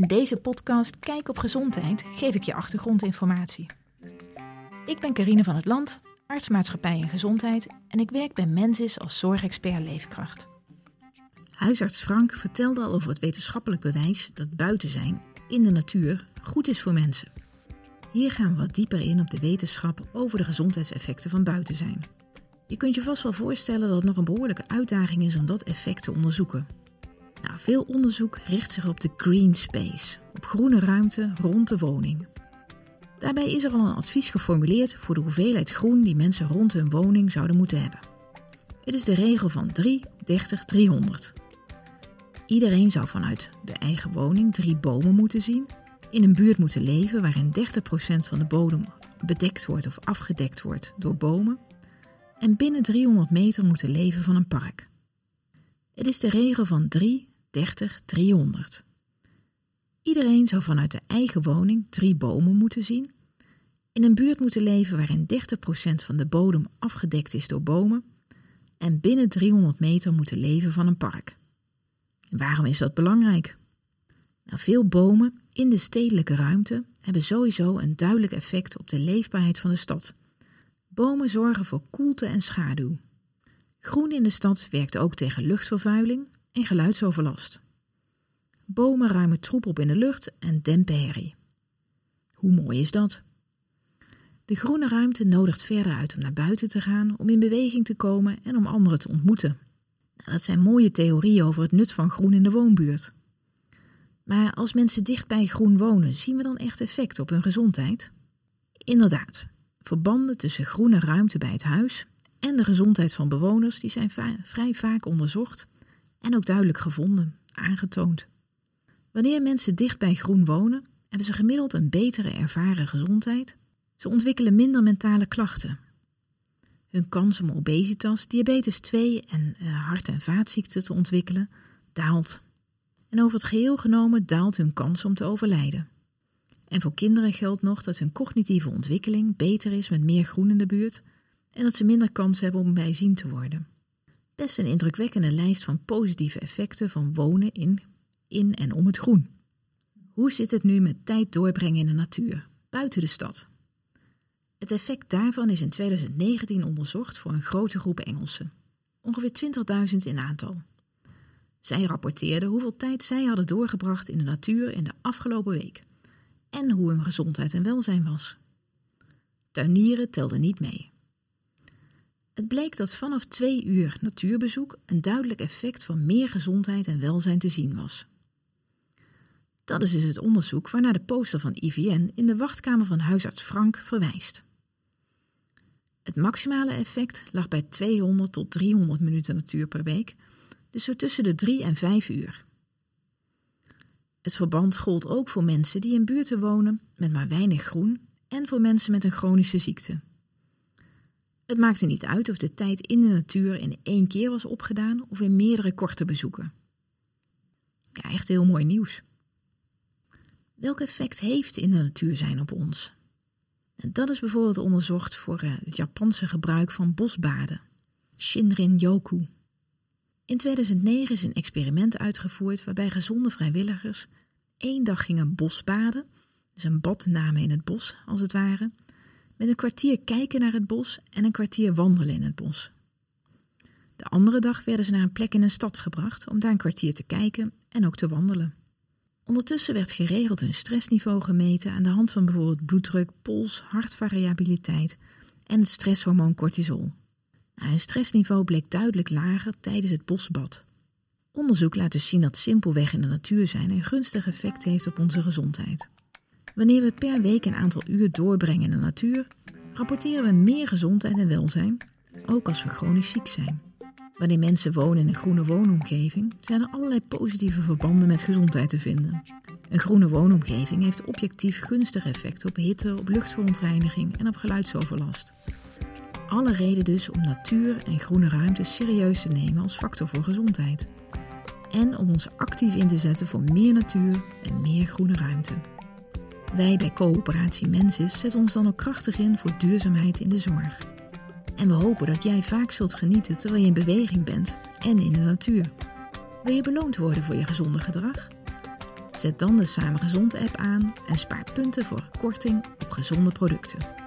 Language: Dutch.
In deze podcast Kijk op Gezondheid geef ik je achtergrondinformatie. Ik ben Carine van het Land, artsmaatschappij en gezondheid en ik werk bij Mensis als zorgexpert leefkracht. Huisarts Frank vertelde al over het wetenschappelijk bewijs dat buiten zijn in de natuur goed is voor mensen. Hier gaan we wat dieper in op de wetenschap over de gezondheidseffecten van buiten zijn. Je kunt je vast wel voorstellen dat het nog een behoorlijke uitdaging is om dat effect te onderzoeken. Veel onderzoek richt zich op de green space, op groene ruimte rond de woning. Daarbij is er al een advies geformuleerd voor de hoeveelheid groen die mensen rond hun woning zouden moeten hebben. Het is de regel van 3, 30, 300. Iedereen zou vanuit de eigen woning drie bomen moeten zien, in een buurt moeten leven waarin 30% van de bodem bedekt wordt of afgedekt wordt door bomen en binnen 300 meter moeten leven van een park. Het is de regel van 3, 30, 300. Iedereen zou vanuit de eigen woning drie bomen moeten zien, in een buurt moeten leven waarin 30% van de bodem afgedekt is door bomen en binnen 300 meter moeten leven van een park. Waarom is dat belangrijk? Nou, veel bomen in de stedelijke ruimte hebben sowieso een duidelijk effect op de leefbaarheid van de stad. Bomen zorgen voor koelte en schaduw. Groen in de stad werkt ook tegen luchtvervuiling en geluidsoverlast. Bomen ruimen troep op in de lucht en dempen herrie. Hoe mooi is dat? De groene ruimte nodigt verder uit om naar buiten te gaan, om in beweging te komen en om anderen te ontmoeten. Nou, dat zijn mooie theorieën over het nut van groen in de woonbuurt. Maar als mensen dicht bij groen wonen, zien we dan echt effect op hun gezondheid? Inderdaad, verbanden tussen groene ruimte bij het huis en de gezondheid van bewoners die zijn vrij vaak onderzocht en ook duidelijk gevonden, aangetoond. Wanneer mensen dicht bij groen wonen, hebben ze gemiddeld een betere ervaren gezondheid. Ze ontwikkelen minder mentale klachten. Hun kans om obesitas, diabetes 2 en uh, hart- en vaatziekten te ontwikkelen daalt. En over het geheel genomen daalt hun kans om te overlijden. En voor kinderen geldt nog dat hun cognitieve ontwikkeling beter is met meer groen in de buurt en dat ze minder kans hebben om bijzien te worden. Best een indrukwekkende lijst van positieve effecten van wonen in, in en om het groen. Hoe zit het nu met tijd doorbrengen in de natuur, buiten de stad? Het effect daarvan is in 2019 onderzocht voor een grote groep Engelsen, ongeveer 20.000 in aantal. Zij rapporteerden hoeveel tijd zij hadden doorgebracht in de natuur in de afgelopen week en hoe hun gezondheid en welzijn was. Tuinieren telde niet mee. Het bleek dat vanaf twee uur natuurbezoek een duidelijk effect van meer gezondheid en welzijn te zien was. Dat is dus het onderzoek waarnaar de poster van IVN in de wachtkamer van huisarts Frank verwijst. Het maximale effect lag bij 200 tot 300 minuten natuur per week, dus zo tussen de 3 en 5 uur. Het verband gold ook voor mensen die in buurten wonen met maar weinig groen en voor mensen met een chronische ziekte. Het maakte niet uit of de tijd in de natuur in één keer was opgedaan of in meerdere korte bezoeken. Ja, echt heel mooi nieuws. Welk effect heeft in de natuur zijn op ons? En dat is bijvoorbeeld onderzocht voor eh, het Japanse gebruik van bosbaden, Shinrin-yoku. In 2009 is een experiment uitgevoerd waarbij gezonde vrijwilligers één dag gingen bosbaden, dus een bad namen in het bos als het ware, met een kwartier kijken naar het bos en een kwartier wandelen in het bos. De andere dag werden ze naar een plek in een stad gebracht om daar een kwartier te kijken en ook te wandelen. Ondertussen werd geregeld hun stressniveau gemeten aan de hand van bijvoorbeeld bloeddruk, pols, hartvariabiliteit en het stresshormoon cortisol. Nou, hun stressniveau bleek duidelijk lager tijdens het bosbad. Onderzoek laat dus zien dat simpelweg in de natuur zijn een gunstig effect heeft op onze gezondheid. Wanneer we per week een aantal uur doorbrengen in de natuur, rapporteren we meer gezondheid en welzijn, ook als we chronisch ziek zijn. Wanneer mensen wonen in een groene woonomgeving, zijn er allerlei positieve verbanden met gezondheid te vinden. Een groene woonomgeving heeft objectief gunstig effect op hitte, op luchtverontreiniging en op geluidsoverlast. Alle reden dus om natuur en groene ruimte serieus te nemen als factor voor gezondheid. En om ons actief in te zetten voor meer natuur en meer groene ruimte. Wij bij Coöperatie Mensis zetten ons dan ook krachtig in voor duurzaamheid in de zorg. En we hopen dat jij vaak zult genieten terwijl je in beweging bent en in de natuur. Wil je beloond worden voor je gezonde gedrag? Zet dan de Samen Gezond app aan en spaar punten voor korting op gezonde producten.